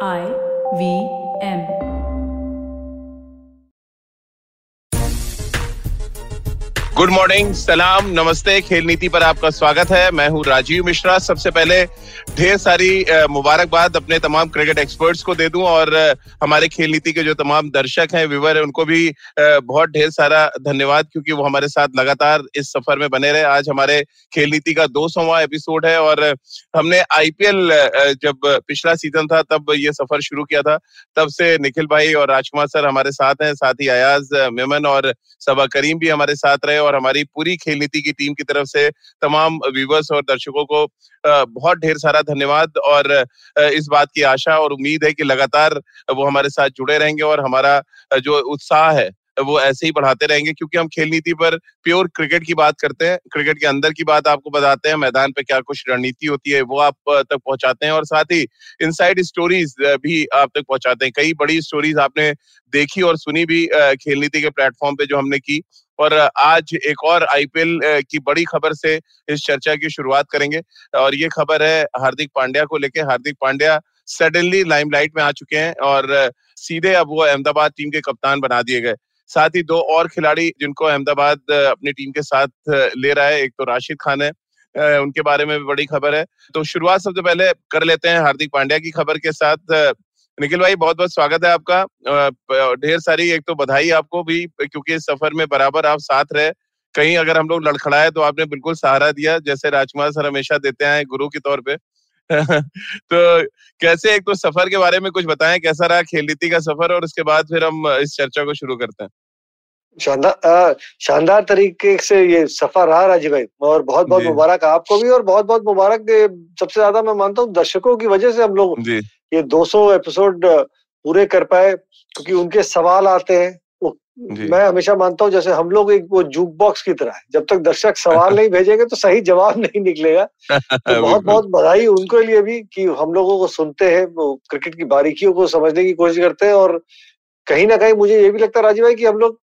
I V M. Good morning सलाम, नमस्ते, खेल नीति पर आपका स्वागत है। मैं हूँ राजीव मिश्रा। सबसे पहले ढेर सारी मुबारकबाद अपने तमाम क्रिकेट एक्सपर्ट्स को दे दूँ और हमारे खेल नीति के जो तमाम दर्शक हैं, व्यूवर हैं, उनको भी बहुत ढेर सारा धन्यवाद क्योंकि वो हमारे साथ लगातार इस सफ़र में बने रहे। आज हमारे खेल नीति का दो एपिसोड है और हमने आईपीएल जब पिछला सीज़न था, तब ये सफ़र शुरू किया था। तब से निखिल भाई और राजकुमार सर हमारे साथ हैं, साथ ही अयाज मेमन और सबा करीम भी हमारे साथ रहे और हमारी पूरी खेल नीति की टीम की तरफ़ से तमाम व्यूवर्स और दर्शकों को बहुत ढेर सारा धन्यवाद और इस बात की आशा और उम्मीद है कि लगातार वो हमारे साथ जुड़े रहेंगे और हमारा जो उत्साह है वो ऐसे ही बढ़ाते रहेंगे क्योंकि हम खेल नीति पर प्योर क्रिकेट की बात करते हैं क्रिकेट के अंदर की बात आपको बताते हैं, मैदान पे क्या कुछ रणनीति होती है, वो आप तक पहुंचाते हैं और साथ ही इनसाइड स्टोरीज भी आप तक पहुंचाते हैं। कई बड़ी स्टोरीज आपने देखी और सुनी भी खेल नीति के प्लेटफॉर्म पे जो हमने की। और आज एक और आईपीएल की बड़ी खबर से इस चर्चा की शुरुआत करेंगे और ये खबर है हार्दिक पांड्या को लेके। हार्दिक पांड्या सडनली लाइमलाइट में आ चुके हैं और सीधे अब वो अहमदाबाद टीम के कप्तान बना दिए गए। साथ ही दो और खिलाड़ी जिनको अहमदाबाद अपनी टीम के साथ ले रहा है। एक तो राशिद खान है उनके बारे में भी बड़ी खबर है। तो शुरुआत सबसे पहले कर लेते हैं हार्दिक पांड्या की खबर के साथ। निखिल भाई बहुत बहुत स्वागत है आपका। ढेर सारी एक तो बधाई आपको भी, क्योंकि इस सफ़र में बराबर आप साथ रहे। कहीं अगर हम लोग लड़खड़ाए तो आपने बिल्कुल सहारा दिया, जैसे राजकुमार सर हमेशा देते हैं गुरु के तौर पे। तो कैसे एक तो सफ़र के बारे में कुछ बताएँ, कैसा रहा खेल का सफ़र और उसके बाद फिर हम इस चर्चा को शुरू करते हैं। शानदार शानदार तरीके से ये सफ़र रहा राजीव भाई। और बहुत बहुत मुबारक आपको भी और बहुत बहुत मुबारक सबसे ज़्यादा मैं मानता हूँ दर्शकों की वजह से हम लोग ये 200 एपिसोड पूरे कर पाए क्योंकि उनके सवाल आते हैं। वो मैं हमेशा मानता हूँ जैसे हम लोग एक वो जूक बॉक्स की तरह है। जब तक दर्शक सवाल नहीं भेजेंगे तो सही जवाब नहीं निकलेगा। तो बहुत बहुत बधाई उनके लिए भी कि हम लोगों को सुनते हैं क्रिकेट की बारीकियों को समझने की कोशिश करते हैं। और कहीं ना कहीं मुझे ये भी लगता है राजीव भाई कि हम लोग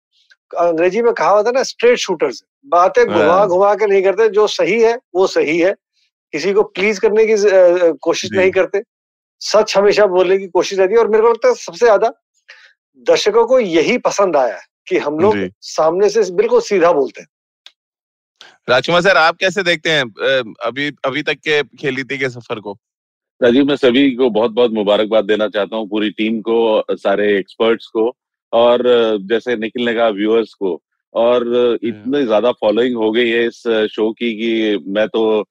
अंग्रेज़ी में कहा होता है ना स्ट्रेट शूटर्स बातें घुमा हाँ। घुमा के नहीं करते जो सही है वो सही है। किसी को प्लीज़ करने की कोशिश नहीं करते। सच हमेशा बोलने की कोशिश रहती है। और मेरे को लगता है सबसे ज़्यादा दर्शकों को यही पसंद आया है कि हम लोग सामने से बिल्कुल सीधा बोलते हैं। राजकुमार सर आप कैसे देखते हैं अभी अभी तक के खेल नीति के सफ़र को? राजीव मैं सभी को बहुत बहुत मुबारकबाद देना चाहता हूँ पूरी टीम को सारे एक्सपर्ट्स को। और जैसे निकलने का कहा व्यूअर्स को। और इतनी ज़्यादा फॉलोइंग हो गई है इस शो की कि मैं तो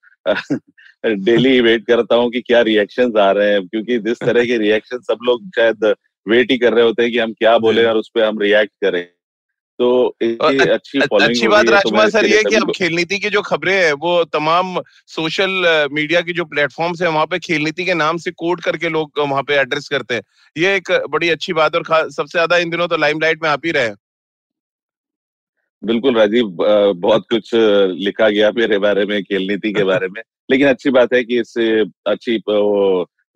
डेली वेट करता हूँ कि क्या रिएक्शंस आ रहे हैं। क्योंकि जिस तरह के रिएक्शन सब लोग शायद वेट ही कर रहे होते हैं कि हम क्या बोले और उस पर हम रिएक्ट करें। तो अच्छी अच्छी बात तो राजकुमार सर ये कि अब खेल नीति की जो खबरें हैं वो तमाम सोशल मीडिया की जो प्लेटफॉर्म्स है वहाँ पे खेल नीति के नाम से कोड करके लोग वहाँ पे एड्रेस करते हैं। ये एक बड़ी अच्छी बात और सबसे ज़्यादा इन दिनों तो लाइमलाइट में आप ही रहे बिल्कुल राजीव बहुत कुछ लिखा गया मेरे बारे में खेल नीति के बारे में। लेकिन अच्छी बात है कि इससे अच्छी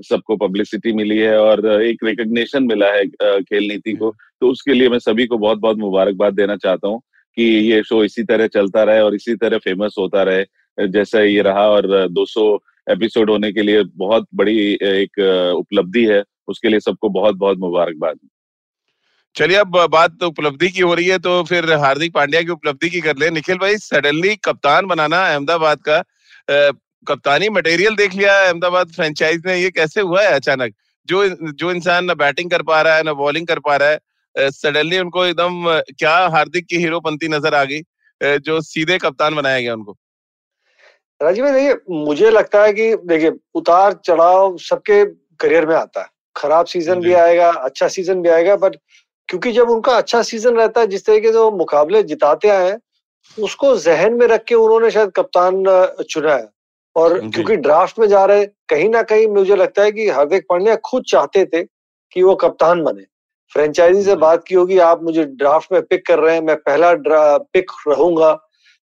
सबको पब्लिसिटी मिली है और एक रिकग्निशन मिला है खेल नीति को। तो उसके लिए मैं सभी को बहुत बहुत मुबारकबाद देना चाहता हूँ कि ये शो इसी तरह चलता रहे और इसी तरह फ़ेमस होता रहे जैसा ये रहा और 200 एपिसोड होने के लिए बहुत बड़ी एक उपलब्धि है। उसके लिए सबको बहुत बहुत मुबारकबाद। चलिए अब बात तो उपलब्धि की हो रही है तो फिर हार्दिक पांड्या की उपलब्धि की कर ले। निखिल भाई सडनली कप्तान बनाना अहमदाबाद का कप्तानी मटेरियल देख लिया है अहमदाबाद फ्रेंचाइज ने ये कैसे हुआ है अचानक? जो जो इंसान ना बैटिंग कर पा रहा है ना बॉलिंग कर पा रहा है सडनली उनको एकदम क्या हार्दिक की हीरोपंती नज़र आ गई जो सीधे कप्तान बनाया गया उनको। राजीव भाई देखिए मुझे लगता है कि देखिए उतार चढ़ाव सबके करियर में आता है। खराब सीज़न भी आएगा अच्छा सीज़न भी आएगा बट क्योंकि जब उनका अच्छा सीज़न रहता है जिस तरीके से वो मुकाबले जिताते आए हैं उसको जहन में रख के उन्होंने शायद कप्तान चुना है। और क्योंकि ड्राफ्ट में जा रहे कहीं ना कहीं मुझे लगता है कि हार्दिक पांड्या खुद चाहते थे कि वो कप्तान बने। फ्रेंचाइजी से बात की होगी आप मुझे ड्राफ्ट में पिक कर रहे हैं मैं पहला पिक रहूँगा।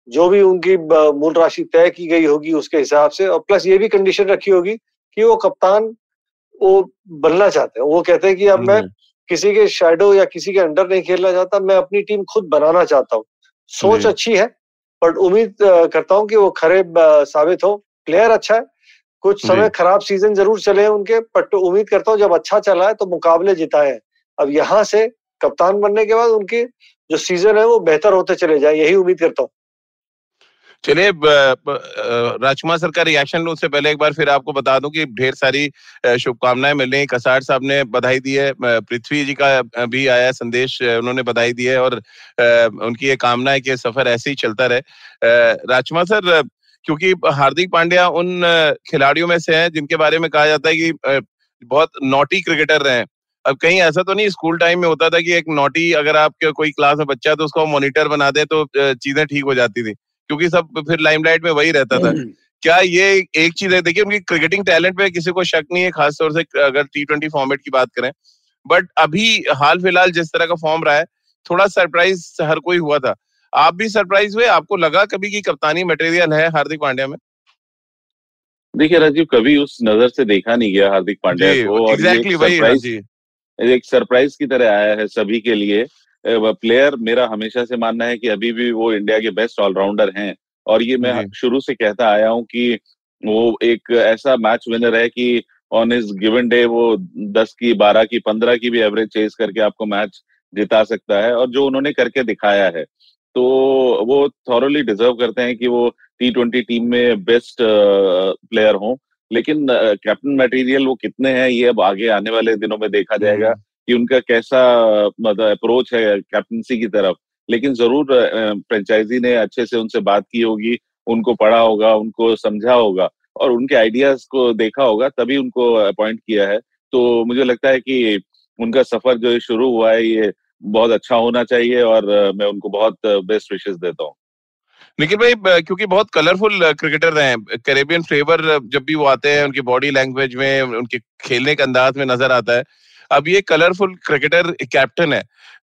जो भी उनकी मूल राशि तय की गई होगी उसके हिसाब से और प्लस ये भी कंडीशन रखी होगी कि वो कप्तान वो बनना चाहते हैं। वो कहते हैं कि अब मैं किसी के शेडो या किसी के अंडर नहीं खेलना चाहता मैं अपनी टीम खुद बनाना चाहता हूँ। सोच अच्छी है बट उम्मीद करता हूँ कि वो खरे साबित हो। प्लेयर अच्छा है। कुछ समय खराब सीज़न ज़रूर चले हैं उनके बट उम्मीद करता हूँ जब अच्छा चला है तो मुकाबले जिताए। अब यहाँ से कप्तान बनने के बाद उनकी जो सीज़न है वो बेहतर होते चले जाए यही उम्मीद करता हूँ। चलिए राजकुमार सर का रिएक्शन लो उससे पहले एक बार फिर आपको बता दूँ कि ढेर सारी शुभकामनाएँ मिल रही कसार साहब ने बधाई दी है पृथ्वी जी का भी आया संदेश उन्होंने बधाई दी है और उनकी ये कामना है कि सफ़र ऐसे ही चलता रहे। राजकुमार सर क्योंकि हार्दिक पांड्या उन खिलाड़ियों में से हैं जिनके बारे में कहा जाता है कि बहुत नोटी क्रिकेटर रहे अब कहीं ऐसा तो नहीं स्कूल टाइम में होता था कि एक नोटी अगर आपके कोई क्लास में बच्चा है तो उसको मॉनिटर बना दे तो चीज़ें ठीक हो जाती थी। क्योंकि सब फिर लाइमलाइट में वही रहता था। हम्म। क्या ये एक चीज़ है? देखिए उनकी क्रिकेटिंग टैलेंट पे किसी को शक नहीं है खासतौर से अगर टी ट्वेंटी फॉर्मेट की बात करें। बट अभी हाल फ़िलहाल जिस तरह का फॉर्म रहा है थोड़ा सरप्राइज़ हर कोई हुआ था। आप भी सरप्राइज़ हुए? आपको लगा कभी की कप्तानी मटेरियल है हार्दिक पांड्या में? देखिए राजीव कभी उस नज़र से देखा नहीं गया हार्दिक पांड्या को और exactly वही एक सरप्राइज़ की तरह आया है सभी के लिए। प्लेयर मेरा हमेशा से मानना है कि अभी भी वो इंडिया के बेस्ट ऑलराउंडर हैं और ये मैं शुरू से कहता आया हूँ कि वो एक ऐसा मैच विनर है कि ऑन इज़ गिवन डे वो दस की बारह की पंद्रह की भी एवरेज चेज करके आपको मैच जिता सकता है और जो उन्होंने करके दिखाया है। तो वो थॉरली डिजर्व करते हैं कि वो टी ट्वेंटी टीम में बेस्ट प्लेयर हों। लेकिन कैप्टन मटेरियल वो कितने हैं ये अब आगे आने वाले दिनों में देखा जाएगा कि उनका कैसा मतलब अप्रोच है कैप्टनसी की तरफ़। लेकिन ज़रूर फ्रेंचाइजी ने अच्छे से उनसे बात की होगी उनको पढ़ा होगा उनको समझा होगा और उनके आइडियाज़ को देखा होगा तभी उनको अपॉइंट किया है। तो मुझे लगता है कि उनका सफ़र जो शुरू हुआ है ये बहुत अच्छा होना चाहिए और मैं उनको बहुत बेस्ट विशेष देता हूँ। निखिल भाई क्योंकि बहुत कलरफुल क्रिकेटर रहे हैं कैरेबियन फ्लेवर जब भी वो आते हैं उनकी बॉडी लैंग्वेज में उनके खेलने के अंदाज में नज़र आता है। अब ये कलरफुल क्रिकेटर कैप्टन है।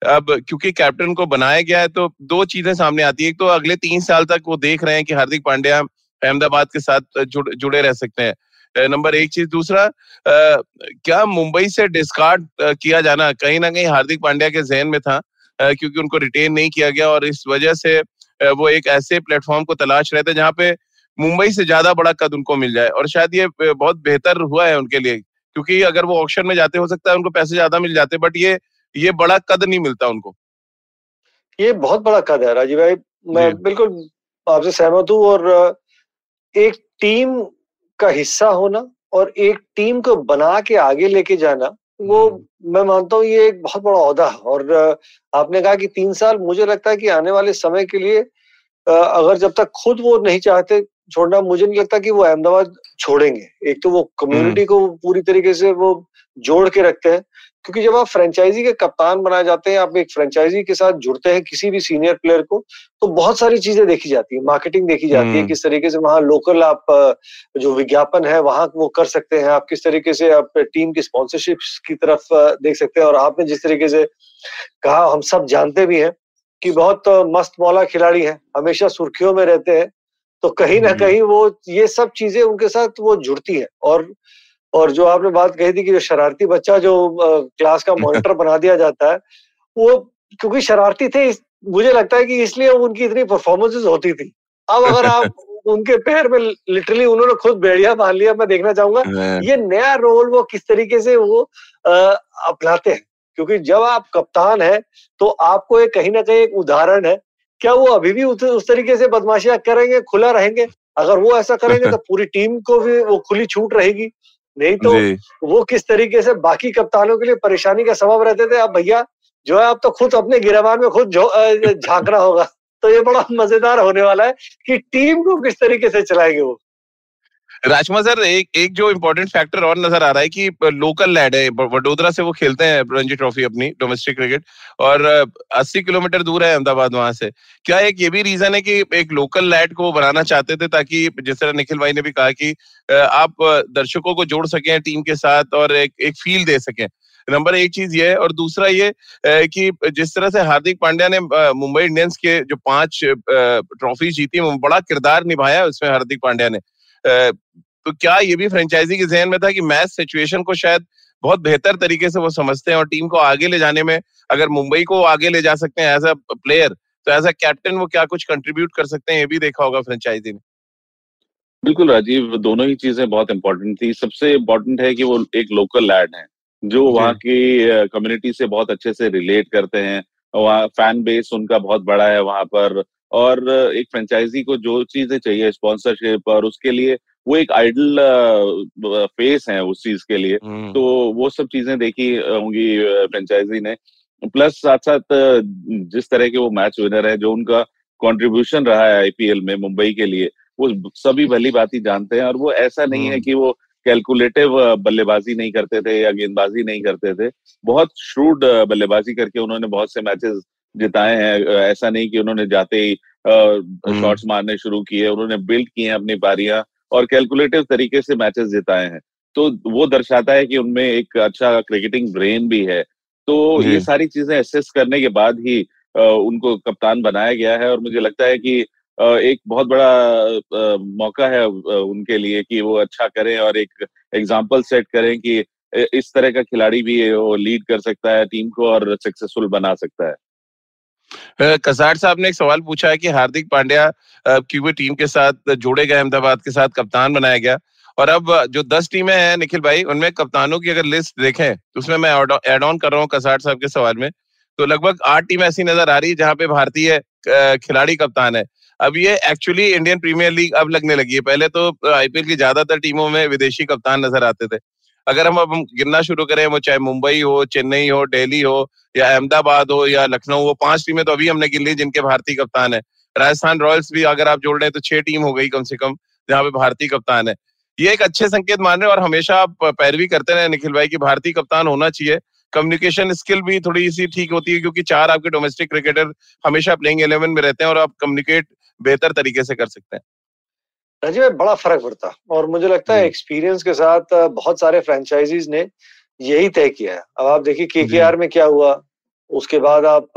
अब क्योंकि कैप्टन को बनाया गया है तो दो चीज़ें सामने आती है। एक तो अगले तीन साल तक वो देख रहे हैं कि हार्दिक पांड्या अहमदाबाद के साथ जुड़, रह सकते हैं। नंबर एक चीज़ दूसरा आ, क्या मुंबई से डिस्कार्ड किया जाना कहीं ना कहीं हार्दिक पांड्या के जहन में था आ, क्योंकि उनको रिटेन नहीं किया गया और इस वजह से वो एक ऐसे प्लेटफॉर्म को तलाश रहे थे जहाँ पे मुंबई से ज़्यादा बड़ा कद उनको मिल जाए और शायद ये बहुत बेहतर हुआ है उनके लिए क्योंकि अगर वो ऑप्शन में जाते हो सकता है उनको पैसे ज़्यादा मिल जाते बट ये ये बड़ा कद नहीं मिलता उनको। ये बहुत बड़ा कद है राजीव भाई मैं बिल्कुल आपसे सहमत हूँ और एक टीम का हिस्सा होना और एक टीम को बना के आगे लेके जाना वो। मैं मानता हूँ ये एक बहुत बड़ा अहदा है और आपने कहा कि तीन साल मुझे लगता है कि आने वाले समय के लिए अगर जब तक खुद वो नहीं चाहते छोड़ना मुझे नहीं लगता कि वो अहमदाबाद छोड़ेंगे एक तो वो कम्युनिटी। को पूरी तरीके से वो जोड़ के रखते हैं क्योंकि जब आप फ्रेंचाइजी के कप्तान बनाए जाते हैं आप एक फ्रेंचाइजी के साथ जुड़ते हैं किसी भी सीनियर प्लेयर को तो बहुत सारी चीज़ें देखी जाती है मार्केटिंग देखी जाती है हम्म। किस तरीके से वहाँ लोकल आप जो विज्ञापन है वहाँ वो कर सकते हैं आप किस तरीके से आप टीम की स्पॉन्सरशिप की तरफ़ देख सकते हैं और आपने जिस तरीके से कहा हम सब जानते भी हैं कि बहुत मस्त मौला खिलाड़ी है हमेशा सुर्खियों में रहते हैं तो कहीं ना हम्म। कहीं वो ये सब चीज़ें उनके साथ वो जुड़ती है और और जो आपने बात कही थी कि जो शरारती बच्चा जो क्लास का मॉनिटर बना दिया जाता है वो क्योंकि शरारती थे मुझे लगता है कि इसलिए उनकी इतनी परफॉर्मेंसेस होती थी। अब अगर आप उनके पैर में लिटरली उन्होंने खुद बेड़िया बाँध लिया मैं देखना चाहूँगा हाँ। ये नया रोल वो किस तरीके से वो अपनाते हैं? क्योंकि जब आप कप्तान है तो आपको एक कहीं ना कहीं एक उदाहरण है क्या वो अभी भी उस, उस तरीके से बदमाशियाँ करेंगे खुला रहेंगे? अगर वो ऐसा करेंगे तो पूरी टीम को भी वो खुली छूट रहेगी। नहीं तो वो किस तरीके से बाकी कप्तानों के लिए परेशानी का सबब रहते थे? आप भैया जो है आप तो खुद अपने गिरवान में खुद झांकना होगा। तो ये बड़ा मज़ेदार होने वाला है कि टीम को किस तरीके से चलाएँगे वो? राजकुमार सर, एक एक जो इम्पोर्टेंट फैक्टर और नज़र आ रहा है कि लोकल लैड है वडोदरा से वो खेलते हैं रणजी ट्रॉफी अपनी डोमेस्टिक क्रिकेट और 80 किलोमीटर दूर है अहमदाबाद वहाँ से। क्या एक ये भी रीजन है कि एक लोकल लैड को बनाना चाहते थे ताकि जिस तरह निखिल भाई ने भी कहा कि आप दर्शकों को जोड़ सकें टीम के साथ और एक एक फील दे सकें। नंबर एक चीज़ ये है और दूसरा ये कि जिस तरह से हार्दिक पांड्या ने मुंबई इंडियंस के जो पाँच ट्रॉफी जीती बड़ा किरदार निभाया उसमें हार्दिक पांड्या ने। तो क्या ये भी फ्रेंचाइजी के जहन में था कि मैच सिचुएशन को शायद बहुत बेहतर तरीके से वो समझते हैं और टीम को आगे ले जाने में अगर मुंबई को आगे ले जा सकते हैं एज अ प्लेयर तो एज अ कैप्टन वो क्या कुछ कंट्रीब्यूट कर सकते हैं ये भी देखा होगा फ्रेंचाइजी ने। बिल्कुल राजीव दोनों ही चीज़ें बहुत इंपॉर्टेंट थी। सबसे इम्पोर्टेंट है कि वो एक लोकल लैड है जो वहाँ की कम्युनिटी से बहुत अच्छे से रिलेट करते हैं वहाँ फ़ैन बेस उनका बहुत बड़ा है वहाँ पर। और एक फ्रेंचाइजी को जो चीज़ें चाहिए स्पॉन्सरशिप और उसके लिए वो एक आइडल फेस है उस चीज़ के लिए हम्म। तो वो सब चीज़ें देखी होंगी फ्रेंचाइजी ने प्लस साथ साथ जिस तरह के वो मैच विनर है जो उनका कंट्रीब्यूशन रहा है आईपीएल में मुंबई के लिए वो सभी भली बात ही जानते हैं और वो ऐसा नहीं है हम्म। कि वो कैलकुलेटिव बल्लेबाजी नहीं करते थे या गेंदबाजी नहीं करते थे बहुत श्रूड बल्लेबाजी करके उन्होंने बहुत से मैचेस जिताए हैं ऐसा नहीं कि उन्होंने जाते ही शॉट्स हम्म। मारने शुरू किए उन्होंने बिल्ड किए हैं अपनी पारियाँ और कैलकुलेटिव तरीके से मैचेस जिताए हैं। तो वो दर्शाता है कि उनमें एक अच्छा क्रिकेटिंग ब्रेन भी है। तो ये सारी चीज़ें एसेस करने के बाद ही उनको कप्तान बनाया गया है और मुझे लगता है कि एक बहुत बड़ा मौका है उनके लिए कि वो अच्छा करें और एक एग्ज़ाम्पल सेट करें कि इस तरह का खिलाड़ी भी वो लीड कर सकता है टीम को और सक्सेसफुल बना सकता है। कसार साहब ने एक सवाल पूछा है कि हार्दिक पांड्या क्योंकि टीम के साथ जोड़े गए, अहमदाबाद के साथ कप्तान बनाया गया? और अब, जो दस टीमें हैं निखिल भाई, उनमें कप्तानों की अगर लिस्ट देखें तो उसमें मैं एड ऑन कर रहा हूँ कसार साहब के सवाल में। तो लगभग आठ टीम ऐसी नज़र आ रही है जहाँ पे भारतीय खिलाड़ी कप्तान है। अब ये एक्चुअली इंडियन प्रीमियर लीग अब लगने लगी है। पहले तो आईपीएल की ज़्यादातर टीमों में विदेशी कप्तान नज़र आते थे। अगर हम अब गिनना शुरू करें, वो चाहे मुंबई हो, चेन्नई हो दिल्ली हो, या अहमदाबाद हो, या लखनऊ हो, पाँच टीमें तो अभी हमने गिन ली जिनके भारतीय कप्तान है। राजस्थान रॉयल्स भी अगर आप जोड़ रहे हैं तो छह टीम हो गई कम से कम, जहाँ पे भारतीय कप्तान है। ये एक अच्छे संकेत मान रहे और हमेशा आप पैरवी करते रहे निखिल भाई की भारतीय कप्तान होना चाहिए। कम्युनिकेशन स्किल भी थोड़ी सी ठीक होती है क्योंकि चार आपके डोमेस्टिक क्रिकेटर हमेशा प्लेइंग इलेवन में रहते हैं और आप कम्युनिकेट बेहतर तरीके से कर सकते हैं। राजीव भाई बड़ा फ़र्क पड़ता और मुझे लगता है एक्सपीरियंस के साथ बहुत सारे फ्रेंचाइजीज ने यही तय किया है। अब आप देखिए के में क्या हुआ उसके बाद आप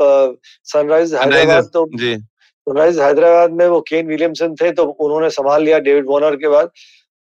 सनराइज हैदराबाद तो सनराइज हैदराबाद में वो केन विलियमसन थे तो उन्होंने संभाल लिया डेविड वॉर्नर के बाद।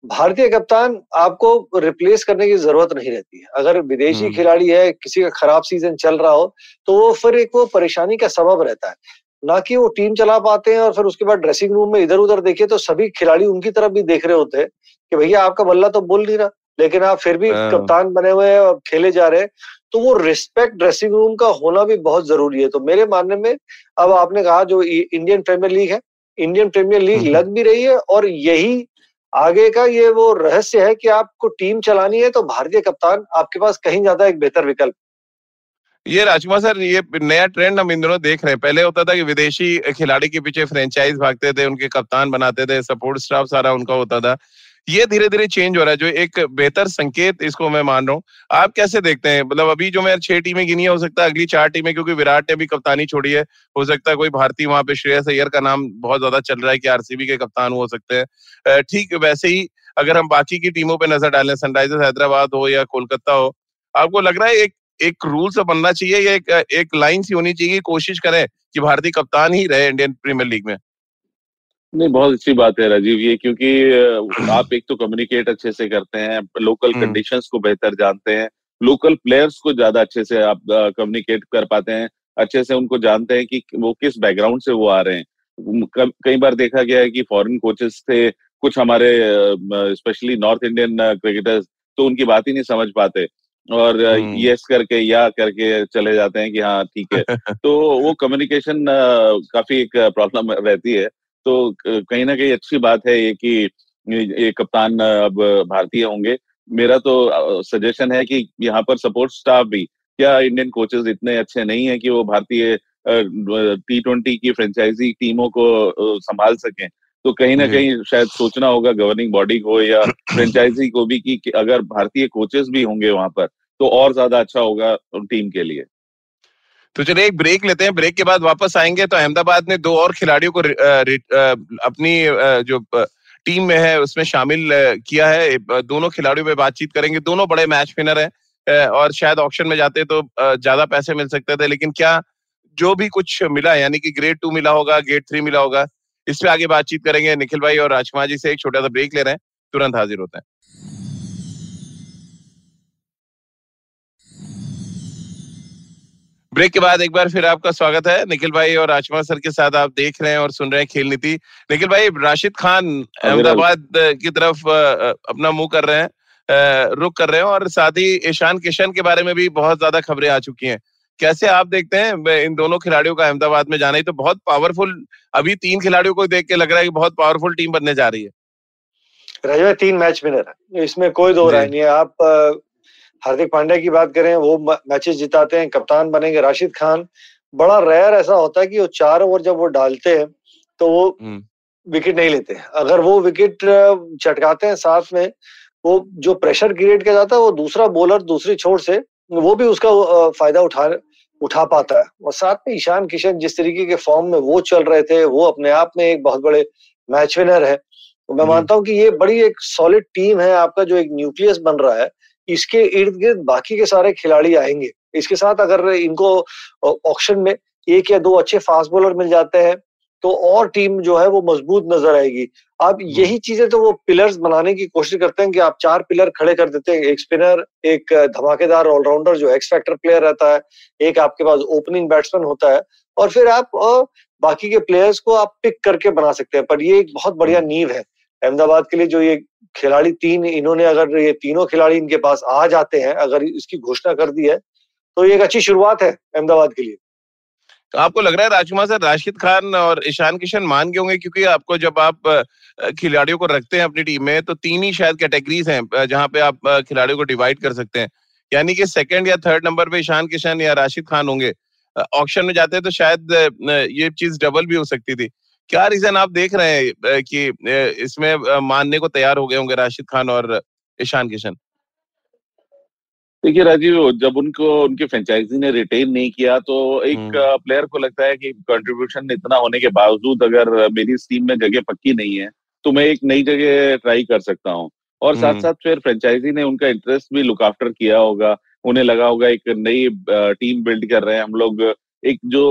भारतीय कप्तान आपको रिप्लेस करने की ज़रूरत नहीं रहती है। अगर विदेशी हम्म। खिलाड़ी है किसी का खराब सीज़न चल रहा हो तो वो फिर एक वो परेशानी का सबब रहता है। ना कि वो टीम चला पाते हैं और फिर उसके बाद ड्रेसिंग रूम में इधर उधर देखे तो सभी खिलाड़ी उनकी तरफ़ भी देख रहे होते हैं कि भैया आपका बल्ला तो बोल नहीं रहा लेकिन आप फिर भी हाँ। कप्तान बने हुए हैं और खेले जा रहे हैं। तो वो रिस्पेक्ट ड्रेसिंग रूम का होना भी बहुत ज़रूरी है। तो मेरे मानने में अब आपने कहा जो इंडियन प्रीमियर लीग है इंडियन प्रीमियर लीग लग भी रही है और यही आगे का ये वो रहस्य है कि आपको टीम चलानी है तो भारतीय कप्तान आपके पास कहीं ज़्यादा एक बेहतर विकल्प ये राजकुमार सर, ये नया ट्रेंड हम इन दोनों देख रहे हैं। पहले होता था कि विदेशी खिलाड़ी के पीछे फ्रेंचाइज भागते थे, उनके कप्तान बनाते थे सपोर्ट स्टाफ सारा उनका होता था। ये धीरे धीरे चेंज हो रहा है, जो एक बेहतर संकेत इसको मैं मान रहा हूँ। आप कैसे देखते हैं? मतलब अभी जो मैं छह टीमें गिनी है, हो सकता है अगली चार टीमें, क्योंकि विराट ने भी कप्तानी छोड़ी है। हो सकता है कोई भारतीय वहाँ पे श्रेयस अय्यर का नाम बहुत ज़्यादा चल रहा है कि आरसीबी के कप्तान हो सकते हैं। ठीक, वैसे ही अगर हम बाकी की टीमों पर नज़र डालें, सनराइजर्स हैदराबाद हो या कोलकाता हो, आपको लग रहा है एक एक रूल से बनना चाहिए या एक एक लाइन सी होनी चाहिए कोशिश करें कि भारतीय कप्तान ही रहे इंडियन प्रीमियर लीग में। नहीं बहुत अच्छी बात है राजीव ये क्योंकि आप एक तो कम्युनिकेट अच्छे से करते हैं लोकल हम्म। कंडीशंस को बेहतर जानते हैं लोकल प्लेयर्स को ज़्यादा अच्छे से आप कम्युनिकेट कर पाते हैं अच्छे से उनको जानते हैं कि वो किस बैकग्राउंड से वो आ रहे हैं। कई बार देखा गया है कि फॉरेन कोचेस थे कुछ हमारे स्पेशली नॉर्थ इंडियन क्रिकेटर्स तो उनकी बात ही नहीं समझ पाते। और यस हम्म। करके या करके चले जाते हैं कि हाँ ठीक है। तो वो कम्युनिकेशन काफ़ी एक प्रॉब्लम रहती है। तो कहीं ना कहीं अच्छी बात है ये कि ये कप्तान अब भारतीय होंगे। मेरा तो सजेशन है कि यहाँ पर सपोर्ट स्टाफ भी क्या इंडियन कोचेस इतने अच्छे नहीं है कि वो भारतीय टी ट्वेंटी की फ्रेंचाइजी टीमों को संभाल सकें? तो कहीं ना कहीं शायद सोचना होगा गवर्निंग बॉडी को या फ्रेंचाइजी को भी कि अगर भारतीय कोचेस भी होंगे वहाँ पर तो और ज़्यादा अच्छा होगा टीम के लिए। तो चलिए एक ब्रेक लेते हैं। ब्रेक के बाद वापस आएँगे तो अहमदाबाद ने दो और खिलाड़ियों को अपनी जो टीम में है उसमें शामिल किया है। दोनों खिलाड़ियों में बातचीत करेंगे। दोनों बड़े मैच विनर हैं और शायद ऑप्शन में जाते तो ज़्यादा पैसे मिल सकते थे लेकिन क्या जो भी कुछ मिला यानी कि ग्रेड टू मिला होगा ग्रेड थ्री मिला होगा इस पे आगे बातचीत करेंगे निखिल भाई और राजकुमार जी से एक छोटा सा ब्रेक ले रहे हैं तुरंत हाजिर होते हैं। ब्रेक के बाद एक बार फिर आपका स्वागत है निखिल भाई और राजकुमार सर के साथ आप देख रहे हैं और सुन रहे हैं खेल नीति। निखिल भाई राशिद खान अहमदाबाद की तरफ़ अपना मुँह कर रहे हैं रुक कर रहे हैं और साथ ही ईशान किशन के बारे में भी बहुत ज़्यादा खबरें आ चुकी हैं। कैसे आप देखते हैं? इन दोनों खिलाड़ियों का अहमदाबाद में जाना ही तो बहुत पावरफुल अभी तीन खिलाड़ियों को देख के लग रहा है कि बहुत पावरफुल टीम बनने जा रही है। रजवा तीन मैच विनर है। इसमें कोई दो राय नहीं है। आप हार्दिक पांड्या की बात करें वो मैचेस जिताते हैं कप्तान बनेंगे राशिद खान। बड़ा रेयर ऐसा होता है कि वो चार ओवर जब वो डालते हैं तो वो विकेट हम्म। नहीं लेते। अगर वो विकेट चटकाते हैं साथ में वो जो प्रेशर क्रिएट किया जाता है वो दूसरा बॉलर दूसरी छोर से वो भी उसका फ़ायदा उठा उठा पाता है। और साथ में ईशान किशन जिस तरीके के फॉर्म में वो चल रहे थे वो अपने आप में एक बहुत बड़े मैच विनर है। तो मैं मानता हूँ कि ये बड़ी एक सॉलिड टीम है आपका जो एक न्यूक्लियस बन रहा है इसके इर्द गिर्द बाकी के सारे खिलाड़ी आएँगे। इसके साथ अगर इनको ऑप्शन में एक या दो अच्छे फास्ट बॉलर मिल जाते हैं तो और टीम जो है वो मज़बूत नज़र आएगी। अब हम्म। यही चीज़ें तो वो पिलर्स बनाने की कोशिश करते हैं कि आप चार पिलर खड़े कर देते हैं। एक स्पिनर एक धमाकेदार ऑलराउंडर जो एक्स फैक्टर प्लेयर रहता है एक आपके पास ओपनिंग बैट्समैन होता है और फिर आप बाकी के प्लेयर्स को आप पिक करके बना सकते हैं। पर ये एक बहुत बढ़िया हम्म। नींव है। अहमदाबाद के लिए जो ये खिलाड़ी तीन इन्होंने अगर ये तीनों खिलाड़ी इनके पास आ जाते हैं अगर इसकी घोषणा कर दी है तो ये एक अच्छी शुरुआत है अहमदाबाद के लिए। तो आपको लग रहा है राजकुमार सर राशिद खान और ईशान किशन मान गए? होंगे क्योंकि आपको जब आप खिलाड़ियों को रखते हैं अपनी टीम में तो तीन ही शायद कैटेगरीज हैं जहाँ पे आप खिलाड़ियों को डिवाइड कर सकते हैं। यानी कि सेकंड या थर्ड नंबर पे ईशान किशन या राशिद खान होंगे। ऑप्शन में जाते हैं तो शायद ये चीज़ डबल भी हो सकती थी। क्या रीजन आप देख रहे हैं कि इसमें मानने को तैयार हो गए होंगे राशिद खान और ईशान किशन? देखिए राजीव जब उनको उनके फ्रेंचाइजी ने रिटेन नहीं किया तो एक प्लेयर हम्म। को लगता है कि कंट्रीब्यूशन इतना होने के बावजूद अगर मेरी टीम में जगह पक्की नहीं है तो मैं एक नई जगह ट्राई कर सकता हूँ और साथ हम्म। साथ फिर फ्रेंचाइजी ने उनका इंटरेस्ट भी लुक आफ्टर किया होगा उन्हें लगा होगा एक नई टीम बिल्ड कर रहे हैं हम लोग एक जो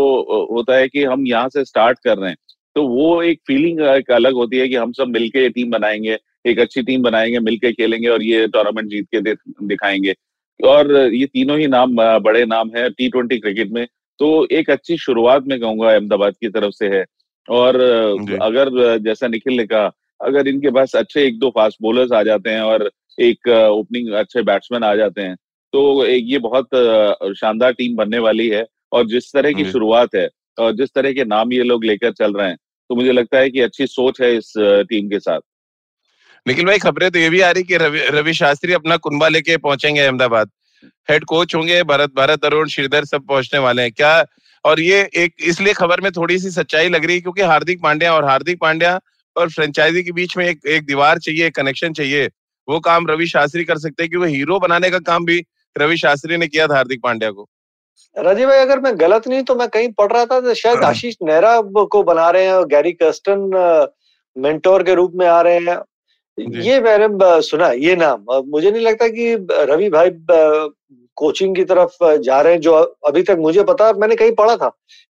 होता है कि हम यहाँ से स्टार्ट कर रहे हैं तो वो एक फीलिंग एक अलग होती है कि हम सब मिलके टीम बनाएँगे एक अच्छी टीम बनाएँगे मिलके खेलेंगे और ये टूर्नामेंट जीत के दिखाएँगे और ये तीनों ही नाम बड़े नाम है टी ट्वेंटी क्रिकेट में। तो एक अच्छी शुरुआत में कहूँगा अहमदाबाद की तरफ़ से है। और अगर जैसा निखिल ने कहा अगर इनके पास अच्छे एक दो फास्ट बॉलर्स आ जाते हैं और एक ओपनिंग अच्छे बैट्समैन आ जाते हैं तो एक ये बहुत शानदार टीम बनने वाली है। और जिस तरह की शुरुआत है और जिस तरह के नाम ये लोग लेकर चल रहे हैं तो मुझे लगता है कि अच्छी सोच है इस टीम के साथ। निखिल भाई खबरें तो ये भी आ रही कि रवि रवि शास्त्री अपना कुंबा लेके पहुँचेंगे अहमदाबाद। हेड कोच होंगे भरत भरत अरुण श्रीधर सब पहुँचने वाले हैं। क्या और ये एक इसलिए खबर में थोड़ी सी सच्चाई लग रही है क्योंकि हार्दिक पांड्या और हार्दिक पांड्या और फ्रेंचाइजी के बीच में एक एक दीवार चाहिए एक कनेक्शन चाहिए। वो काम रवि शास्त्री कर सकते हैं क्योंकि हीरो बनाने का काम भी रवि शास्त्री ने किया था हार्दिक पांड्या को। राजीव भाई अगर मैं गलत नहीं तो मैं कहीं पढ़ रहा था तो शायद हाँ। आशीष नेहरा को बना रहे हैं और गैरी कर्स्टन मेंटोर के रूप में आ रहे हैं। ये मैंने सुना ये नाम मुझे नहीं लगता कि रवि भाई कोचिंग की तरफ़ जा रहे हैं जो अभी तक मुझे पता मैंने कहीं पढ़ा था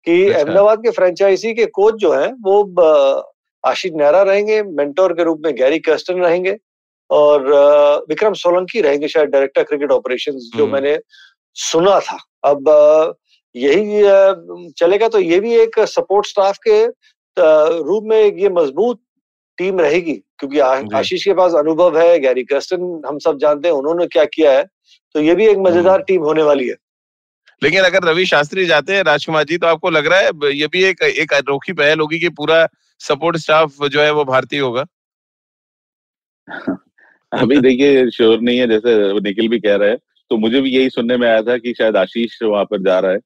कि अच्छा। अहमदाबाद के फ्रेंचाइजी के कोच जो हैं वो आशीष नेहरा रहेंगे मेंटोर के रूप में गैरी कस्टन रहेंगे और विक्रम सोलंकी रहेंगे शायद डायरेक्टर क्रिकेट ऑपरेशंस जो हम्म। मैंने सुना था अब यही चलेगा तो ये भी एक सपोर्ट स्टाफ के रूप में ये मज़बूत टीम रहेगी क्योंकि आशीष के पास अनुभव है गैरी कस्टन हम सब जानते हैं उन्होंने क्या किया है तो ये भी एक मज़ेदार टीम होने वाली है। लेकिन अगर रवि शास्त्री जाते हैं राजकुमार जी तो आपको लग रहा है ये भी एक एक अनोखी पहल होगी कि पूरा सपोर्ट स्टाफ जो है वो भारतीय होगा? अभी देखिए श्योर नहीं है जैसे निखिल भी कह रहे हैं तो मुझे भी यही सुनने में आया था कि शायद आशीष वहाँ पर जा रहा है।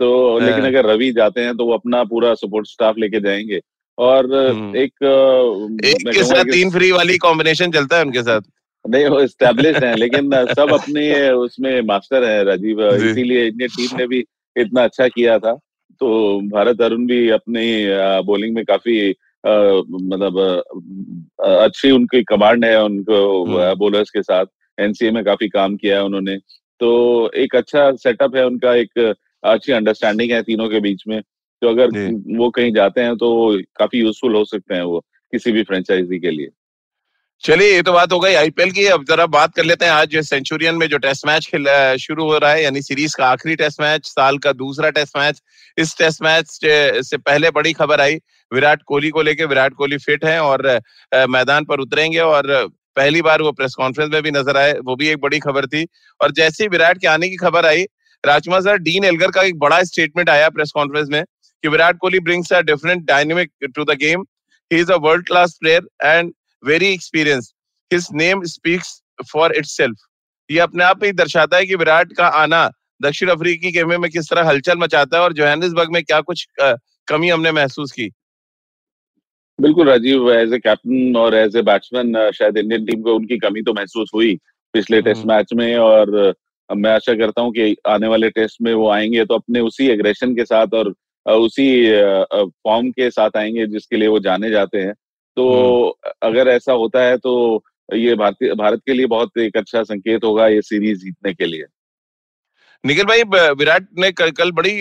तो लेकिन हाँ। अगर रवि जाते हैं तो वो अपना पूरा सपोर्ट स्टाफ लेके जाएँगे। और हम्म। एक एक के साथ तीन फ्री वाली कॉम्बिनेशन चलता है उनके साथ। नहीं वो स्टैब्लिश है लेकिन सब अपने उसमें मास्टर है राजीव। इसीलिए इंडियन टीम ने भी इतना अच्छा किया था। तो भारत अरुण भी अपनी बॉलिंग में काफ़ी मतलब अच्छी उनकी कमांड है उनको बॉलर्स हम्म। के साथ। एनसीए में काफ़ी काम किया है उन्होंने। तो एक अच्छा सेटअप है उनका एक अच्छी अंडरस्टैंडिंग है तीनों के बीच में। तो अगर वो कहीं जाते हैं तो काफ़ी यूजफुल हो सकते हैं वो किसी भी फ्रेंचाइजी के लिए। चलिए ये तो बात हो गई आईपीएल की। अब जरा बात कर लेते हैं आज जो सेंचुरियन में जो टेस्ट मैच खेल शुरू हो रहा है यानी सीरीज़ का आखिरी टेस्ट मैच साल का दूसरा टेस्ट मैच इस टेस्ट मैच से पहले बड़ी खबर आई विराट कोहली को लेकर विराट कोहली फिट हैं और मैदान पर उतरेंगे और पहली बार वो प्रेस कॉन्फ्रेंस में भी नज़र आए वो भी एक बड़ी खबर थी। और जैसे ही विराट के आने की खबर आई राजकुमार सर डीन एलगर का एक बड़ा स्टेटमेंट आया प्रेस कॉन्फ्रेंस में। कि Virat Kohli brings a different dynamic to the game he is a world class player and very experience his name speaks for it ये अपने आप ही दर्शाता है कि विराट का आना दक्षिण अफ्रीकी गेम में किस तरह हलचल मचाता है और जोहानिसबर्ग में क्या कुछ कमी हमने महसूस की। बिल्कुल राजीव एज ए कैप्टन और एज ए बैट्समैन शायद इंडियन टीम को उनकी कमी तो महसूस हुई पिछले टेस्ट हम्म। मैच में और मैं आशा करता हूँ कि आने वाले टेस्ट में वो आएँगे तो अपने उसी एग्रेशन के साथ और उसी फॉर्म के साथ आएँगे जिसके लिए वो जाने जाते हैं। तो हम्म। अगर ऐसा होता है तो ये भारतीय भारत के लिए बहुत एक अच्छा संकेत होगा ये सीरीज़ जीतने के लिए। निखिल भाई विराट ने कल, कल बड़ी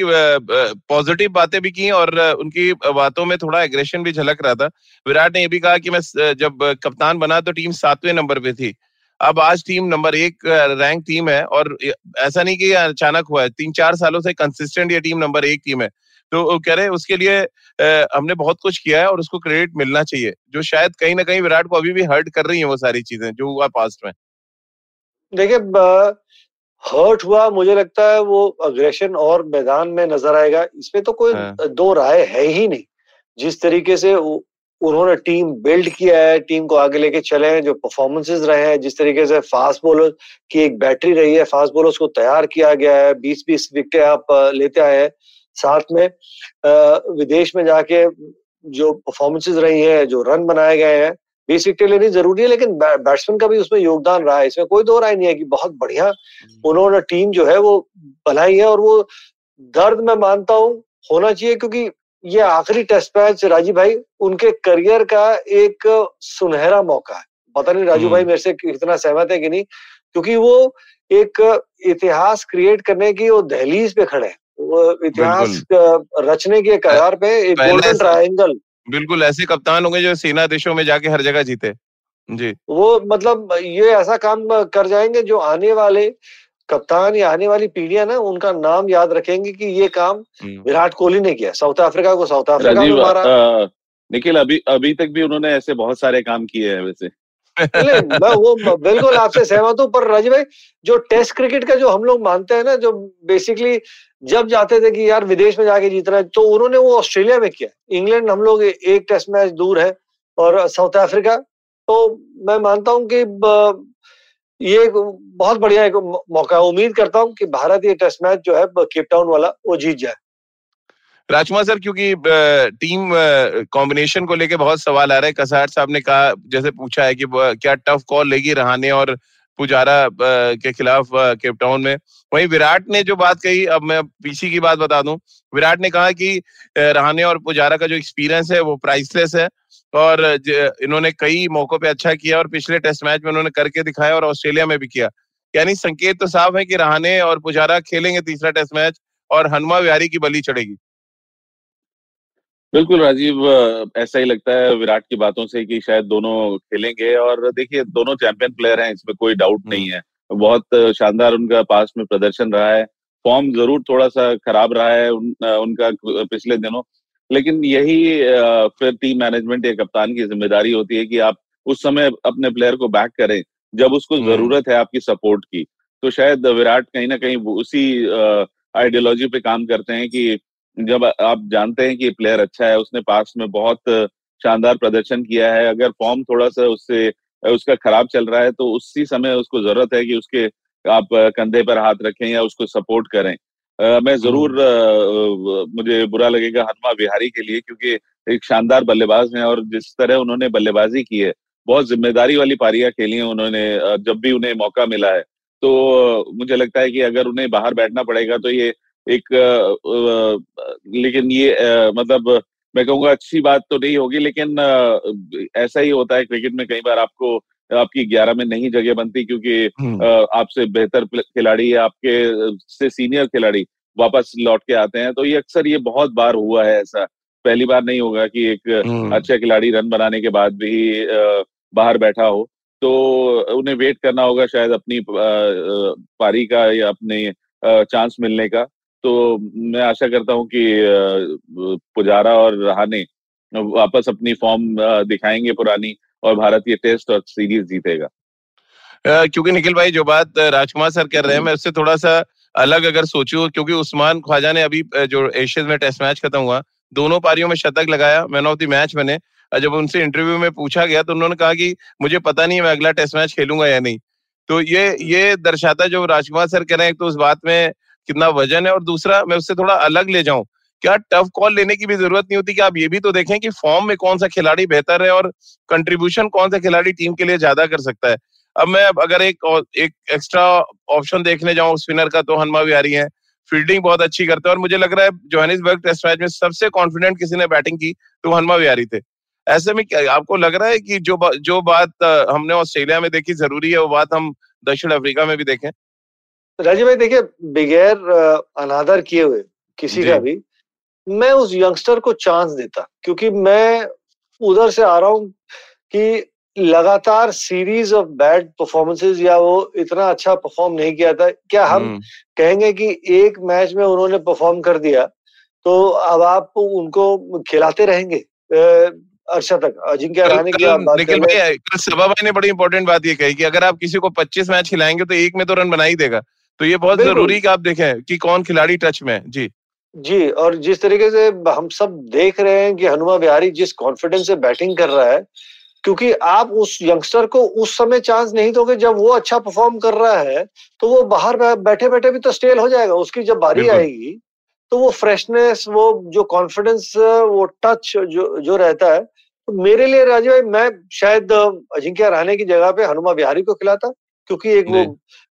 पॉजिटिव बातें भी की और उनकी बातों में थोड़ा एग्रेशन भी झलक रहा था। विराट ने ये भी कहा कि मैं जब कप्तान बना तो टीम सातवें नंबर पे थी। अब आज टीम नंबर एक रैंक टीम है और ऐसा नहीं कि अचानक हुआ है। तीन चार सालों से कंसिस्टेंट ये टीम नंबर एक टीम है। तो कह रहे उसके लिए हमने बहुत कुछ किया है और उसको क्रेडिट मिलना चाहिए। जो शायद कहीं ना कहीं विराट को अभी भी हर्ट कर रही है वो सारी चीज़ें जो हुआ पास्ट में। देखिए हर्ट हुआ मुझे लगता है वो अग्रेशन और मैदान में नज़र आएगा। इसमें तो कोई हाँ। दो राय है ही नहीं। जिस तरीके से उन्होंने टीम बिल्ड किया है टीम को आगे लेके चले हैं जो परफॉर्मेंसेस रहे हैं जिस तरीके से फास्ट बॉलर की एक बैटरी रही है फास्ट बॉलर्स को तैयार किया गया है बीस बीस विकेट आप लेते आए हैं। साथ में विदेश में जाके जो परफॉर्मेंसेस रही है जो रन बनाए गए हैं बीस विकेट लेनी ज़रूरी है लेकिन बैट्समैन का भी उसमें योगदान रहा है इसमें कोई दो राय नहीं है कि बहुत बढ़िया हम्म। उन्होंने टीम जो है वो बनाई है और वो दर्द मैं मानता हूँ होना चाहिए क्योंकि ये आखिरी टेस्ट मैच राजीव भाई उनके करियर का एक सुनहरा मौका है पता नहीं राजू भाई हम्म। मेरे से कितना सहमत है कि नहीं क्योंकि वो एक इतिहास क्रिएट करने की वो दहलीज पे खड़े हैं इतिहास रचने के कगार पे एक गोल्डन ट्रायंगल बिल्कुल ऐसे कप्तान होंगे जो सेना देशों में जाके हर जगह जीते। जी। वो मतलब ये ऐसा काम कर जाएँगे जो आने वाले कप्तान या आने वाली पीढ़ियाँ ना उनका नाम याद रखेंगे कि ये काम हम्म। विराट कोहली ने किया। साउथ अफ्रीका को साउथ अफ्रीका में मारा। निखिल अभी अभी तक भी उन्होंने ऐसे बहुत सारे काम किए हैं वैसे। मैं वो बिल्कुल आपसे सहमत हूँ पर राजीव भाई जो टेस्ट क्रिकेट का जो हम लोग मानते हैं ना जो बेसिकली जब जाते थे कि यार विदेश में जाके जीतना है तो उन्होंने वो ऑस्ट्रेलिया में किया। इंग्लैंड हम लोग एक टेस्ट मैच दूर है और साउथ अफ्रीका। तो मैं मानता हूँ कि ये बहुत बढ़िया एक मौका है। उम्मीद करता हूँ कि भारत ये टेस्ट मैच जो है केपटाउन वाला, वो जीत जाए। राजकुमार सर, क्योंकि टीम कॉम्बिनेशन को लेके बहुत सवाल आ रहे हैं। कसार साहब ने कहा, जैसे पूछा है कि क्या टफ कॉल लेगी रहाने और पुजारा के खिलाफ केपटाउन में। वहीं विराट ने जो बात कही, अब मैं पीसी की बात बता दूँ। विराट ने कहा कि रहाने और पुजारा का जो एक्सपीरियंस है, वो प्राइसलेस है। और इन्होंने कई मौकों पे अच्छा किया और पिछले टेस्ट मैच में उन्होंने करके दिखाया और ऑस्ट्रेलिया में भी किया। यानी संकेत तो साफ़ है कि रहाने और पुजारा खेलेंगे तीसरा टेस्ट मैच और हनुमा विहारी की बली चढ़ेगी। बिल्कुल राजीव ऐसा ही लगता है विराट की बातों से कि शायद दोनों खेलेंगे और देखिए दोनों चैंपियन प्लेयर हैं इसमें कोई डाउट हम्म। नहीं है बहुत शानदार उनका पास में प्रदर्शन रहा है फॉर्म ज़रूर थोड़ा सा खराब रहा है उन, उनका पिछले दिनों लेकिन यही फिर टीम मैनेजमेंट या कप्तान की ज़िम्मेदारी होती है कि आप उस समय अपने प्लेयर को बैक करें जब उसको हम्म। ज़रूरत है आपकी सपोर्ट की तो शायद विराट कहीं ना कहीं उसी आइडियोलॉजी पे काम करते हैं कि जब आप जानते हैं कि प्लेयर अच्छा है उसने पास में बहुत शानदार प्रदर्शन किया है अगर फॉर्म थोड़ा सा उससे उसका खराब चल रहा है तो उसी समय उसको ज़रूरत है कि उसके आप कंधे पर हाथ रखें या उसको सपोर्ट करें। आ, मैं ज़रूर आ, मुझे बुरा लगेगा हनुमा बिहारी के लिए क्योंकि एक शानदार बल्लेबाज हैं और जिस तरह उन्होंने बल्लेबाजी की है बहुत ज़िम्मेदारी वाली पारियाँ खेली हैं उन्होंने जब भी उन्हें मौका मिला है। तो मुझे लगता है कि अगर उन्हें बाहर बैठना पड़ेगा तो ये एक लेकिन ये मतलब मैं कहूँगा अच्छी बात तो नहीं होगी लेकिन ऐसा ही होता है क्रिकेट में कई बार आपको आपकी ग्यारह में नहीं जगह बनती क्योंकि हम्म। आपसे बेहतर खिलाड़ी या आपके से सीनियर खिलाड़ी वापस लौट के आते हैं तो ये अक्सर ये बहुत बार हुआ है ऐसा। पहली बार नहीं होगा कि एक अच्छा खिलाड़ी रन बनाने के बाद भी बाहर बैठा हो तो उन्हें वेट करना होगा शायद अपनी पारी का या अपने चांस मिलने का। तो मैं आशा करता हूँ कि पुजारा और रहाने वापस अपनी फॉर्म दिखाएँगे पुरानी और भारत ये टेस्ट और सीरीज़ जीतेगा। क्योंकि निखिल भाई जो बात राजकुमार सर कर रहे हैं मैं उससे थोड़ा सा अलग अगर सोचू क्योंकि उस्मान ख्वाजा ने अभी जो एशियन में टेस्ट मैच खत्म हुआ दोनों पारियों में शतक लगाया मैन ऑफ़ द मैच बने। जब उनसे इंटरव्यू में पूछा गया तो उन्होंने कहा कि मुझे पता नहीं मैं अगला टेस्ट मैच खेलूँगा या नहीं। तो ये ये दर्शाता जो राजकुमार सर कह रहे हैं तो उस बात में कितना वज़न है और दूसरा मैं उससे थोड़ा अलग ले जाऊँ। क्या टफ कॉल लेने की भी ज़रूरत नहीं होती कि आप ये भी तो देखें कि फॉर्म में कौन सा खिलाड़ी बेहतर है और कंट्रीब्यूशन कौन सा खिलाड़ी टीम के लिए ज़्यादा कर सकता है। अब मैं अगर एक एक एक्स्ट्रा ऑप्शन देखने जाऊँ स्पिनर का तो हनुमा विहारी है। फील्डिंग बहुत अच्छी करते हैं और मुझे लग रहा है जोहानिसबर्ग टेस्ट मैच में सबसे कॉन्फिडेंट किसी ने बैटिंग की तो हनुमा विहारी थे। ऐसे में क्या, आपको लग रहा है कि जो जो बात हमने ऑस्ट्रेलिया में देखी ज़रूरी है वो बात हम दक्षिण अफ्रीका में भी देखें? राजीव भाई देखिए बगैर अनादर किए हुए किसी का भी मैं उस यंगस्टर को चांस देता क्योंकि मैं उधर से आ रहा हूँ कि लगातार सीरीज़ ऑफ़ बैड परफॉर्मेंसेस या वो इतना अच्छा परफॉर्म नहीं किया था क्या हम हम्म। कहेंगे कि एक मैच में उन्होंने परफॉर्म कर दिया तो अब आप उनको खिलाते रहेंगे? अर्षा तक अजिंक्य रहाणे की लेकिन कल सभा भाई ने बड़ी इंपॉर्टेंट बात ये कही कि अगर आप किसी को 25 मैच खिलाएँगे तो एक में तो रन बना ही देगा। तो ये बहुत ज़रूरी कि आप देखें कि कौन खिलाड़ी टच में है। जी। जी और जिस तरीके से हम सब देख रहे हैं कि हनुमा बिहारी जिस कॉन्फिडेंस से बैटिंग कर रहा है क्योंकि आप उस यंगस्टर को उस समय चांस नहीं दोगे जब वो अच्छा परफॉर्म कर रहा है तो वो बाहर बैठे बैठे भी तो स्टेल हो जाएगा। उसकी जब बारी आएगी तो वो फ्रेशनेस वो जो कॉन्फिडेंस वो टच जो जो रहता है तो मेरे लिए राजू भाई मैं शायद अजिंक्य रहने की जगह पे हनुमा बिहारी को खिलाता क्योंकि एक वो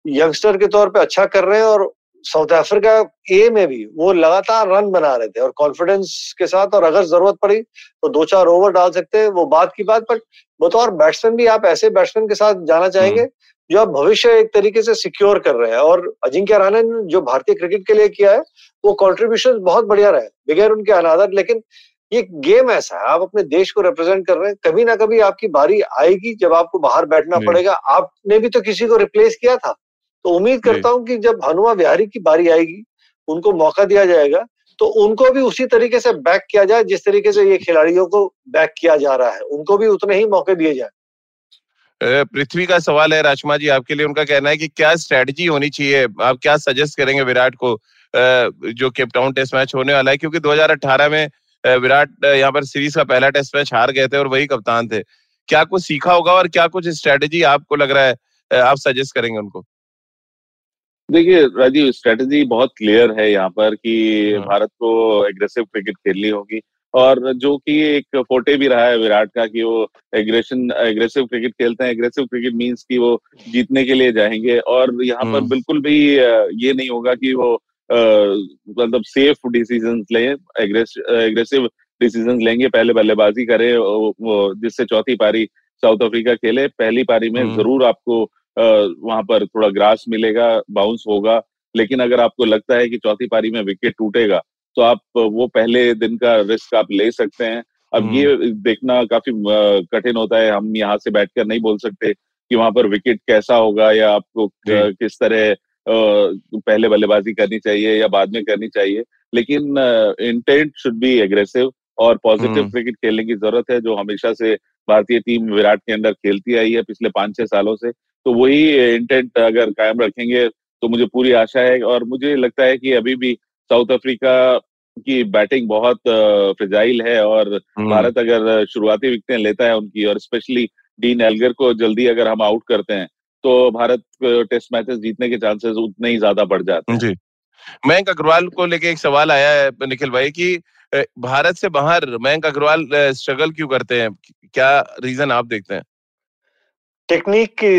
यंगस्टर के तौर पे अच्छा कर रहे हैं और साउथ अफ्रीका ए में भी वो लगातार रन बना रहे थे और कॉन्फिडेंस के साथ और अगर ज़रूरत पड़ी तो दो चार ओवर डाल सकते हैं वो बात की बात बट बतौर बैट्समैन भी आप ऐसे बैट्समैन के साथ जाना चाहेंगे हम्म। जो आप भविष्य एक तरीके से सिक्योर कर रहे हैं और अजिंक्य राणा ने जो भारतीय क्रिकेट के लिए किया है वो कॉन्ट्रीब्यूशन बहुत बढ़िया रहे बगैर उनके अनादर लेकिन ये गेम ऐसा है आप अपने देश को रिप्रेजेंट कर रहे हैं कभी ना कभी आपकी बारी आएगी जब आपको बाहर बैठना पड़ेगा आपने भी तो किसी को रिप्लेस किया था तो उम्मीद करता हूँ कि जब हनुमा बिहारी की बारी आएगी उनको मौका दिया जाएगा तो उनको भी उसी तरीके से बैक किया जाए जिस तरीके से ये खिलाड़ियों को बैक किया जा रहा है। उनको भी उतने ही मौके दिए जाए। पृथ्वी का सवाल है राजकुमार जी आपके लिए उनका कहना है कि क्या स्ट्रेटजी होनी चाहिए? आप क्या सजेस्ट करेंगे विराट को जो केपटाउन टेस्ट मैच होने वाला है? क्योंकि 2018 में विराट यहाँ पर सीरीज़ का पहला टेस्ट मैच हार गए थे और वही कप्तान थे। क्या कुछ सीखा होगा और क्या कुछ स्ट्रेटेजी आपको लग रहा है? आप सजेस्ट करेंगे उनको। देखिए राजीव स्ट्रेटजी बहुत क्लियर है यहाँ पर कि हाँ। भारत को एग्रेसिव क्रिकेट खेलनी होगी और जो कि एक फोटे भी रहा है विराट का कि वो एग्रेशन एग्रेसिव क्रिकेट खेलते हैं एग्रेसिव क्रिकेट मींस कि वो जीतने के लिए जाएँगे और यहाँ पर हाँ। बिल्कुल भी ये नहीं होगा कि वो मतलब सेफ़ डिसीज़न लें एग्रेसिव डिसीज़न लेंगे पहले बल्लेबाजी करें जिससे चौथी पारी साउथ अफ्रीका खेले पहली पारी में हाँ। ज़रूर आपको वहाँ पर थोड़ा ग्रास मिलेगा बाउंस होगा। लेकिन अगर आपको लगता है कि चौथी पारी में विकेट टूटेगा तो आप वो पहले दिन का रिस्क आप ले सकते हैं। अब ये हम्म। देखना काफ़ी कठिन होता है। हम यहाँ से बैठकर नहीं बोल सकते कि वहाँ पर विकेट कैसा होगा या आपको किस तरह पहले बल्लेबाजी करनी चाहिए या बाद में करनी चाहिए। लेकिन इंटेंट शुड बी एग्रेसिव और पॉजिटिव क्रिकेट हम्म। खेलने की ज़रूरत है जो हमेशा से भारतीय टीम विराट के अंदर खेलती आई है पिछले पाँच छह सालों से। तो वही इंटेंट अगर कायम रखेंगे तो मुझे पूरी आशा है और मुझे लगता है कि अभी भी साउथ अफ्रीका की बैटिंग बहुत फ्रिजाइल है और हम्म। भारत अगर शुरुआती विकटें लेता है उनकी और स्पेशली डीन एल्गर को जल्दी अगर हम आउट करते हैं तो भारत टेस्ट मैचेस जीतने के चांसेस उतने ही ज़्यादा बढ़ जाते हैं। जी। मयंक अग्रवाल को लेके एक सवाल आया है निखिल भाई कि भारत से बाहर मयंक अग्रवाल स्ट्रगल क्यों करते हैं? क्या रीजन आप देखते हैं? टेक्निक की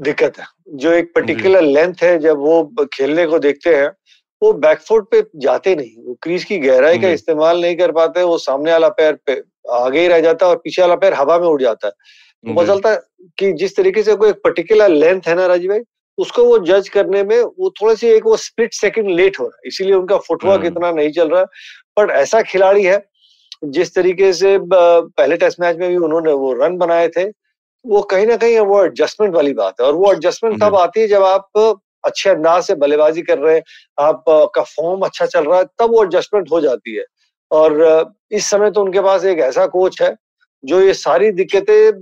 दिक्कत है। जो एक पर्टिकुलर लेंथ है जब वो खेलने को देखते हैं वो बैकफुट पे जाते नहीं वो क्रीज की गहराई का इस्तेमाल नहीं कर पाते वो सामने वाला पैर पे आगे ही रह जाता है और पीछे वाला पैर हवा में उड़ जाता है। तो पता चलता कि जिस तरीके से कोई एक पर्टिकुलर लेंथ है ना राजीव भाई उसको वो जज करने में वो थोड़ा सी एक वो स्प्लिट सेकंड लेट हो रहा है। इसीलिए उनका फुटवर्क हम्म। इतना नहीं चल रहा। बट ऐसा खिलाड़ी है जिस तरीके से पहले टेस्ट मैच में भी उन्होंने वो रन बनाए थे वो कहीं ना कहीं वो एडजस्टमेंट वाली बात है। और वो एडजस्टमेंट तब आती है जब आप अच्छे अंदाज से बल्लेबाजी कर रहे हैं आपका फॉर्म अच्छा चल रहा है तब वो एडजस्टमेंट हो जाती है। और इस समय तो उनके पास एक ऐसा कोच है जो ये सारी दिक्कतें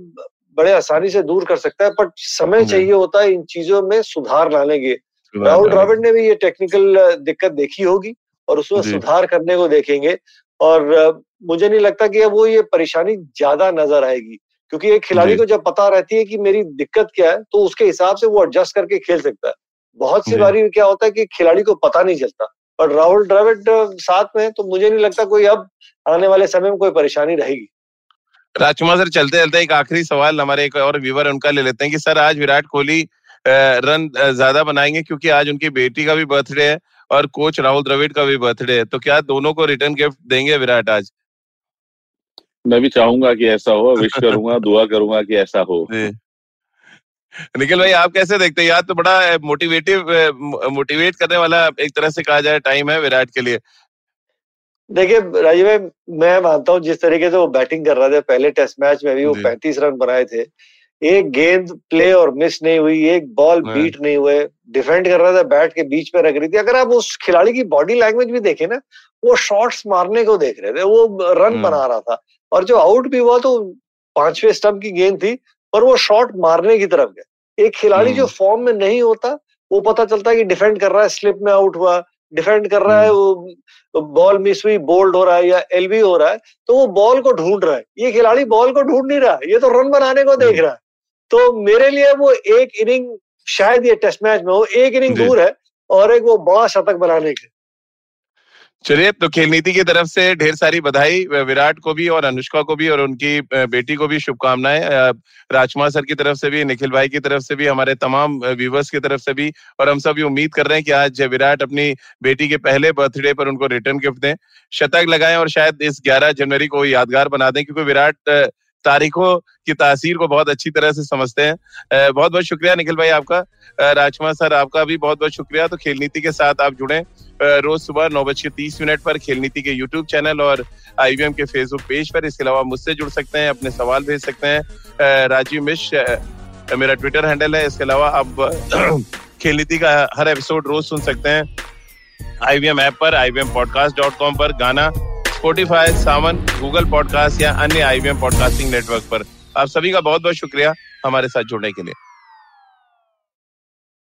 बड़े आसानी से दूर कर सकता है पर समय चाहिए होता है इन चीज़ों में सुधार लाने के। राहुल द्रविड़ ने भी ये टेक्निकल दिक्कत देखी होगी और उसमें सुधार करने को देखेंगे। और मुझे नहीं लगता कि अब वो ये परेशानी ज़्यादा नज़र आएगी। क्योंकि एक खिलाड़ी को जब पता रहती है कि मेरी दिक्कत क्या है तो उसके हिसाब से वो एडजस्ट करके खेल सकता है। बहुत सी बारी क्या होता है कि खिलाड़ी को पता नहीं चलता और राहुल द्रविड साथ में तो मुझे नहीं लगता कोई अब आने वाले समय में कोई परेशानी रहेगी। राजकुमार सर चलते चलते एक आखिरी सवाल हमारे एक और व्यूवर उनका ले लेते हैं कि सर आज विराट कोहली रन ज़्यादा बनाएँगे क्योंकि आज उनकी बेटी का भी बर्थडे है और कोच राहुल द्रविड का भी बर्थडे है तो क्या दोनों को रिटर्न गिफ्ट देंगे विराट आज? मैं भी चाहूँगा कि ऐसा हो विश करूँगा दुआ करूँगा कि ऐसा हो। निखिल भाई आप कैसे देखते हैं? यार तो बड़ा मोटिवेटिव मोटिवेट करने वाला एक तरह से कहा जाए टाइम है विराट के लिए। देखिए राजीव भाई मैं मानता हूँ जिस तरीके से वो बैटिंग कर रहे थे पहले टेस्ट मैच में भी वो पैंतीस रन बनाए थे एक गेंद प्ले और मिस नहीं हुई एक बॉल बीट नहीं हुए डिफेंड कर रहा था बैट के बीच में रख रही थी। अगर आप उस खिलाड़ी की बॉडी लैंग्वेज भी देखे ना वो शॉट्स मारने को देख रहे थे वो रन हम्म। बना रहा था। और जो आउट भी हुआ तो पांचवे स्टंप की गेंद थी पर वो शॉट मारने की तरफ़ गए। एक खिलाड़ी जो फॉर्म हम्म। में नहीं होता वो पता चलता है कि डिफेंड कर रहा है स्लिप में आउट हुआ डिफेंड कर रहा है हम्म। वो बॉल मिस हुई बोल्ड हो रहा है या एलबी हो रहा है तो वो बॉल को ढूंढ रहा है। ये खिलाड़ी बॉल को ढूंढ नहीं रहा ये तो रन बनाने को देख रहा है। तो मेरे लिए वो एक इनिंग शायद ये टेस्ट मैच में हो एक इनिंग दूर है और एक वो बड़ा शतक बनाने के चलिए तो खेल नीति की तरफ़ से ढेर सारी बधाई विराट को भी और अनुष्का को भी और उनकी बेटी को भी शुभकामनाएँ। राजकुमार सर की तरफ़ से भी, निखिल भाई की तरफ़ से भी, हमारे तमाम व्यूवर्स की तरफ़ से भी, और हम सब ये उम्मीद कर रहे हैं कि आज विराट अपनी बेटी के पहले बर्थडे पर उनको रिटर्न गिफ्ट दें। शतक लगाएँ और शायद इस 11 जनवरी को यादगार बना दें, क्योंकि विराट तारीखों की तासीर को बहुत अच्छी तरह से समझते हैं। बहुत बहुत शुक्रिया निखिल भाई आपका। राजकुमार सर आपका भी बहुत बहुत शुक्रिया। तो खेल नीति के साथ आप जुड़े। रोज सुबह नौ बज के तीस मिनट पर खेल नीति के यूट्यूब चैनल और आईवीएम के फेसबुक पेज पर। इसके अलावा मुझसे जुड़ सकते हैं, अपने सवाल भेज सकते हैं। राजीव मिश्र मेरा ट्विटर हैंडल है। इसके अलावा आप खेल नीति का हर एपिसोड रोज सुन सकते हैं। आईवीएम ऐप पर, आईवीएम पॉडकास्ट डॉट कॉम पर गाना। स्पोटिफाई सावन गूगल पॉडकास्ट या अन्य आईवीएम पॉडकास्टिंग नेटवर्क पर। आप सभी का बहुत बहुत शुक्रिया हमारे साथ जुड़ने के लिए।